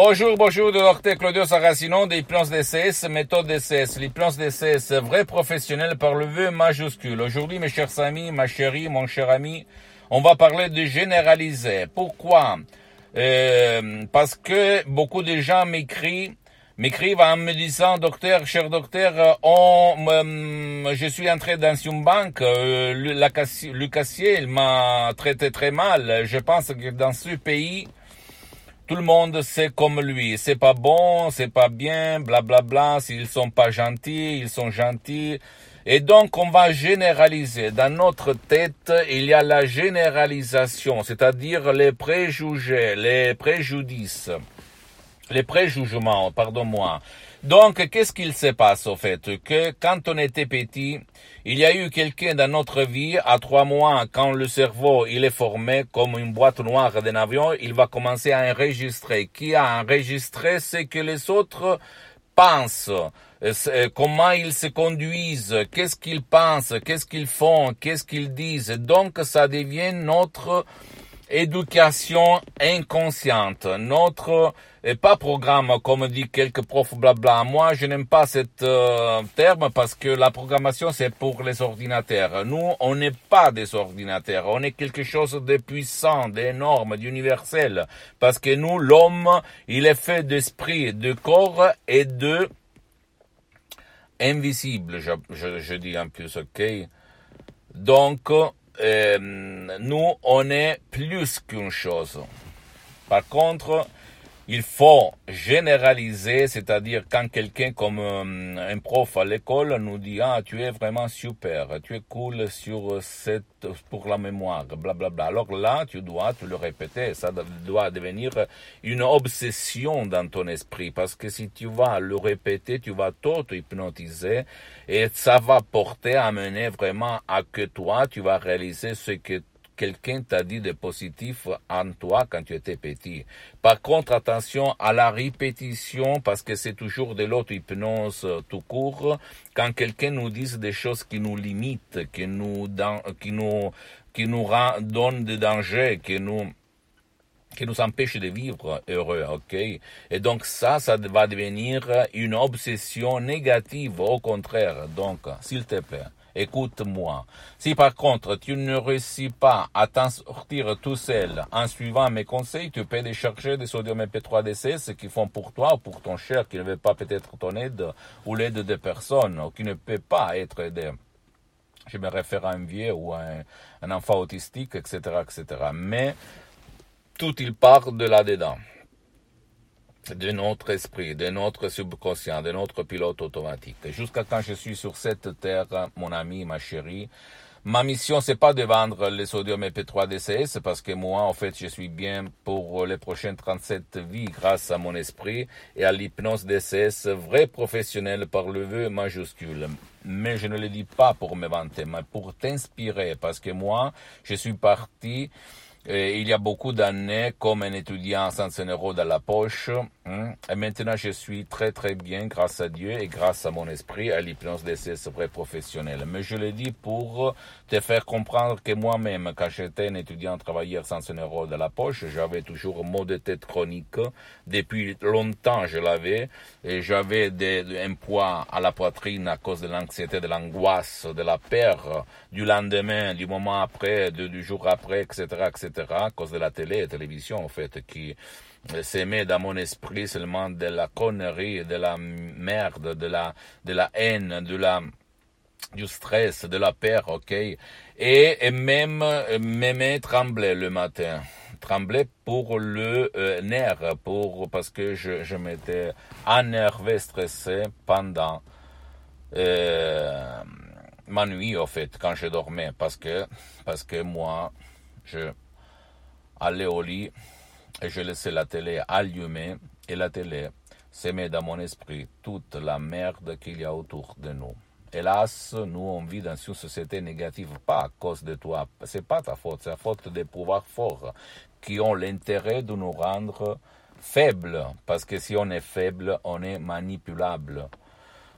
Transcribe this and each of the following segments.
Bonjour, bonjour, docteur Claudio Saracino des plans DCS, méthode DCS. Les plans DCS, vrai professionnel par le vœu majuscule. Aujourd'hui, mes chers amis, ma chérie, mon cher ami, on va parler de généraliser. Pourquoi? Euh, Parce que beaucoup de gens m'écrivent m'écrivent en me disant, docteur, cher docteur, on, euh, je suis entré dans une banque, euh, le, la, m'a traité très mal. Je pense que dans ce pays, tout le monde sait comme lui. C'est pas bon, c'est pas bien, blablabla. Bla, bla. S'ils sont pas gentils, ils sont gentils. Et donc, on va généraliser. Dans notre tête, il y a la généralisation, c'est-à-dire les préjugés, les préjudices, les préjugements, pardon-moi. Donc, qu'est-ce qu'il se passe au fait Que quand on était petit, il y a eu quelqu'un dans notre vie, à trois mois, quand le cerveau il est formé comme une boîte noire d'un avion, il va commencer à enregistrer. Qui a enregistré ce que les autres pensent, euh, euh, comment ils se conduisent, qu'est-ce qu'ils pensent, qu'est-ce qu'ils font, qu'est-ce qu'ils disent? Donc, ça devient notre éducation inconsciente, notre et pas programme comme dit quelques profs blabla. Moi, je n'aime pas cet euh, terme parce que la programmation c'est pour les ordinateurs. Nous, on n'est pas des ordinateurs, on est quelque chose de puissant, d'énorme, d'universel parce que nous, l'homme, il est fait d'esprit, de corps et de invisible, je, je, je dis en plus, ok? Donc, nous, on est plus qu'une chose. Par contre, il faut généraliser, c'est-à-dire quand quelqu'un comme euh, un prof à l'école nous dit ah tu es vraiment super, tu es cool sur cette pour la mémoire, blablabla. Bla, bla. Alors là tu dois te le répéter, ça doit devenir une obsession dans ton esprit parce que si tu vas le répéter, tu vas t'auto-hypnotiser et ça va porter, amener vraiment à que toi tu vas réaliser ce que quelqu'un t'a dit de positif en toi quand tu étais petit. Par contre, attention à la répétition parce que c'est toujours de l'auto-hypnose tout court. Quand quelqu'un nous dit des choses qui nous limitent, qui nous, qui nous, qui nous donnent des dangers, qui nous, qui nous empêche de vivre heureux, ok? Et donc ça, ça va devenir une obsession négative, au contraire. Donc, s'il te plaît, écoute-moi. Si par contre tu ne réussis pas à t'en sortir tout seul en suivant mes conseils, tu peux décharger des sodium MP3 DCS qui font pour toi ou pour ton cher qui ne veut pas peut-être ton aide ou l'aide de personnes ou qui ne peut pas être aidé. Je me réfère à un vieux ou à un, un enfant autistique, etc., etc. Mais tout il part de là-dedans de notre esprit, de notre subconscient, de notre pilote automatique. Jusqu'à quand je suis sur cette terre, mon ami, ma chérie, ma mission c'est pas de vendre le sodium EP3 DCS parce que moi en fait je suis bien pour les prochaines 37 vies grâce à mon esprit et à l'hypnose DCS vrai professionnel par le vœu majuscule. Mais je ne le dis pas pour me vanter, mais pour t'inspirer parce que moi je suis parti et il y a beaucoup d'années comme un étudiant sans 500 euros dans la poche. Hein. Et maintenant, je suis très très bien grâce à Dieu et grâce à mon esprit à l'hypnose ces vrai professionnel. Mais je le dis pour te faire comprendre que moi-même, quand j'étais un étudiant travailleur sans 500 euros dans la poche, j'avais toujours un mot de tête chronique. Depuis longtemps, je l'avais. Et j'avais un poids à la poitrine à cause de l'anxiété, de l'angoisse, de la peur du lendemain, du moment après, du jour après, etc., etc à cause de la télé, la télévision, en fait, qui s'aimait dans mon esprit seulement de la connerie, de la merde, de la, de la haine, de la, du stress, de la peur, ok? Et, et même, même tremblait le matin. Tremblait pour le euh, nerf, pour, parce que je, m'étais énervé, stressé pendant, euh, ma nuit, au fait, quand je dormais, parce que, parce que moi, je allais au lit et je laissais la télé allumée et la télé met dans mon esprit toute la merde qu'il y a autour de nous. Hélas, nous, on vit dans une société négative, pas à cause de toi. C'est pas ta faute, c'est la faute des pouvoirs forts qui ont l'intérêt de nous rendre faibles. Parce que si on est faible, on est manipulable.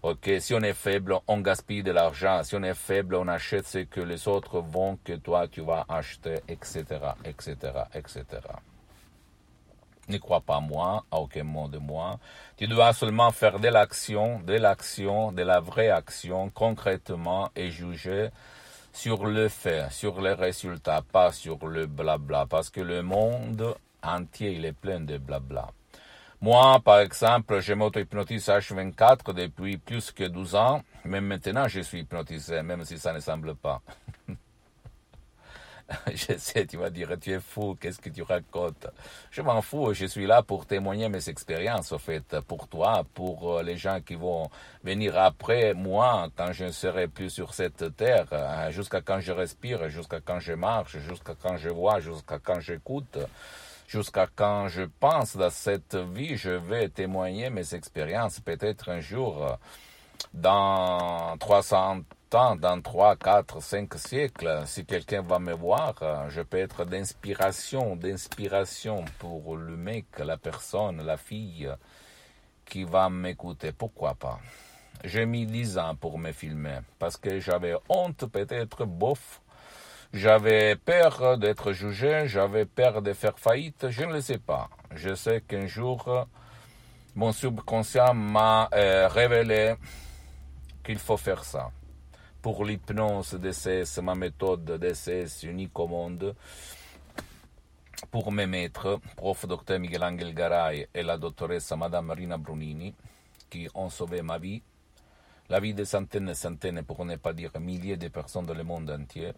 Ok, si on est faible, on gaspille de l'argent. Si on est faible, on achète ce que les autres vont que toi tu vas acheter, etc., etc., etc. Ne crois pas moi, à aucun mot de moi. Tu dois seulement faire de l'action, de l'action, de la vraie action, concrètement, et juger sur le fait, sur les résultats, pas sur le blabla, parce que le monde entier, il est plein de blabla. Moi, par exemple, je m'auto-hypnotise H24 depuis plus que 12 ans, mais maintenant je suis hypnotisé, même si ça ne semble pas. je sais, tu vas dire, tu es fou, qu'est-ce que tu racontes? Je m'en fous, je suis là pour témoigner mes expériences, en fait, pour toi, pour euh, les gens qui vont venir après moi, quand je ne serai plus sur cette terre, hein, jusqu'à quand je respire, jusqu'à quand je marche, jusqu'à quand je vois, jusqu'à quand j'écoute jusqu'à quand je pense dans cette vie, je vais témoigner mes expériences. Peut-être un jour, dans 300 temps, dans 3, 4, 5 siècles, si quelqu'un va me voir, je peux être d'inspiration, d'inspiration pour le mec, la personne, la fille qui va m'écouter. Pourquoi pas? J'ai mis 10 ans pour me filmer parce que j'avais honte, peut-être bof. J'avais peur d'être jugé, j'avais peur de faire faillite, je ne le sais pas. Je sais qu'un jour, mon subconscient m'a euh, révélé qu'il faut faire ça pour l'hypnose DCS, ma méthode DCS unique au monde, pour mes maîtres, prof. Dr Miguel Angel Garay et la doctoresse Madame Marina Brunini, qui ont sauvé ma vie, la vie de centaines et centaines, pour ne pas dire milliers de personnes dans le monde entier,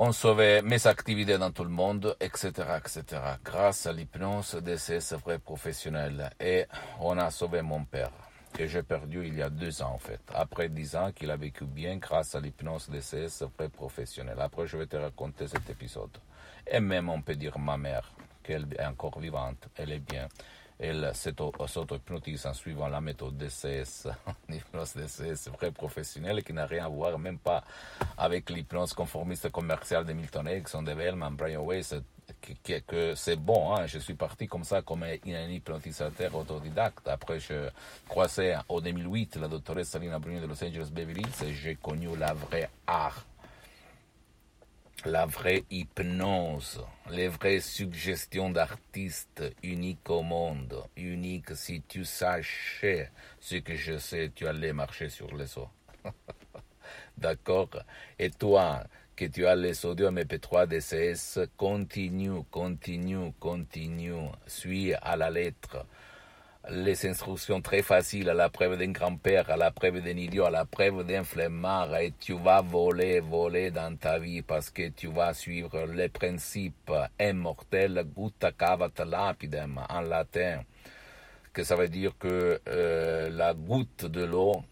ont sauvé mes activités dans tout le monde, etc., etc., grâce à l'hypnose DCS vrai professionnel. Et on a sauvé mon père que j'ai perdu il y a deux ans en fait. Après dix ans qu'il a vécu bien grâce à l'hypnose DCS pré professionnel. Après je vais te raconter cet épisode. Et même on peut dire ma mère, qu'elle est encore vivante, elle est bien. Elle s'auto-hypnotise en suivant la méthode DCS, l'hypnose DCS vrai professionnel qui n'a rien à voir même pas avec l'hypnose conformiste commerciale de Milton Erickson, de Bellman, Brian Weiss, que, que c'est bon. Hein. Je suis parti comme ça, comme un, hypnotisateur autodidacte. Après, je croisais en 2008 la doctoresse Salina Bruni de Los Angeles Beverly et j'ai connu la vraie art, la vraie hypnose, les vraies suggestions d'artistes uniques au monde, uniques si tu sachais ce que je sais, tu allais marcher sur les os. D'accord? Et toi, que tu as les audios MP3 DCS, continue, continue, continue, suis à la lettre les instructions très faciles à la preuve d'un grand-père, à la preuve d'un idiot, à la preuve d'un flemmard, et tu vas voler, voler dans ta vie parce que tu vas suivre les principes immortels gutta cavat lapidem en latin, que ça veut dire que euh, la goutte de l'eau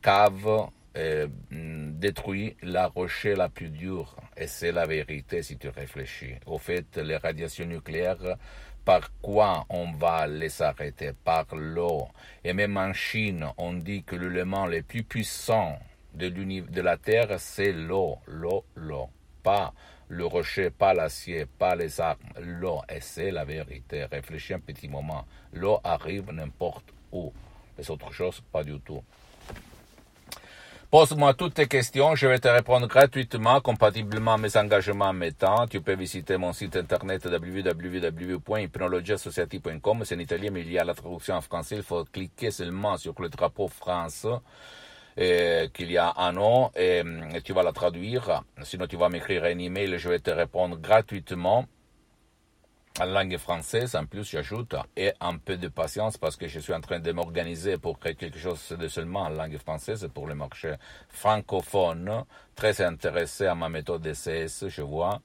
cave euh, détruit la rocher la plus dure. Et c'est la vérité si tu réfléchis. Au fait, les radiations nucléaires, par quoi on va les arrêter? Par l'eau. Et même en Chine, on dit que l'élément le plus puissant de, de la Terre, c'est l'eau. L'eau, l'eau. Pas le rocher, pas l'acier, pas les armes. L'eau. Et c'est la vérité. Réfléchis un petit moment. L'eau arrive n'importe où. Les autres choses, pas du tout. Pose-moi toutes tes questions, je vais te répondre gratuitement, compatiblement à mes engagements en mes temps. Tu peux visiter mon site internet www.hypnologieassociative.com. C'est en italien, mais il y a la traduction en français. Il faut cliquer seulement sur le drapeau France euh, qu'il y a un nom et, tu vas la traduire. Sinon, tu vas m'écrire un email je vais te répondre gratuitement en langue française, en plus, j'ajoute, et un peu de patience parce que je suis en train de m'organiser pour créer quelque chose de seulement en langue française pour le marché francophone, très intéressé à ma méthode DCS, je vois.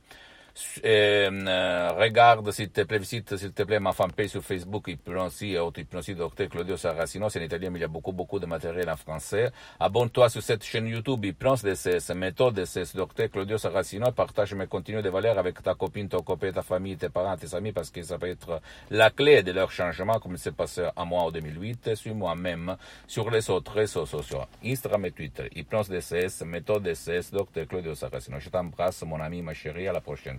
Euh, regarde s'il te plaît, visite s'il te plaît ma fanpage sur Facebook, Hypnosie, Hypnosie Docteur Claudio Saracino, c'est en italien, mais il y a beaucoup, beaucoup de matériel en français. Abonne-toi sur cette chaîne YouTube, Hypnose DCS, méthode DCS, Docteur Claudio Saracino, partage mes contenus de valeur avec ta copine, ton copain, ta famille, tes parents, tes amis, parce que ça peut être la clé de leur changement, comme il s'est passé à moi en 2008, sur moi-même, sur les autres réseaux sociaux, Instagram et Twitter, Hypnose DCS, méthode DCS, Docteur Claudio Saracino. Je t'embrasse, mon ami, ma chérie, à la prochaine.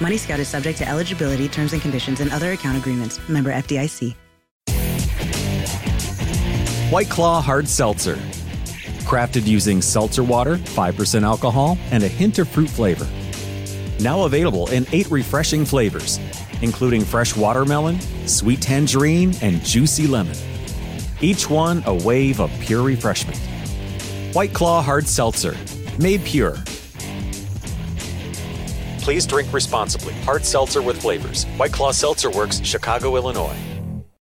Money Scout is subject to eligibility, terms and conditions, and other account agreements. Member FDIC. White Claw Hard Seltzer. Crafted using seltzer water, 5% alcohol, and a hint of fruit flavor. Now available in eight refreshing flavors, including fresh watermelon, sweet tangerine, and juicy lemon. Each one a wave of pure refreshment. White Claw Hard Seltzer, made pure. Please drink responsibly. Hard seltzer with flavors. White Claw Seltzer Works, Chicago, Illinois.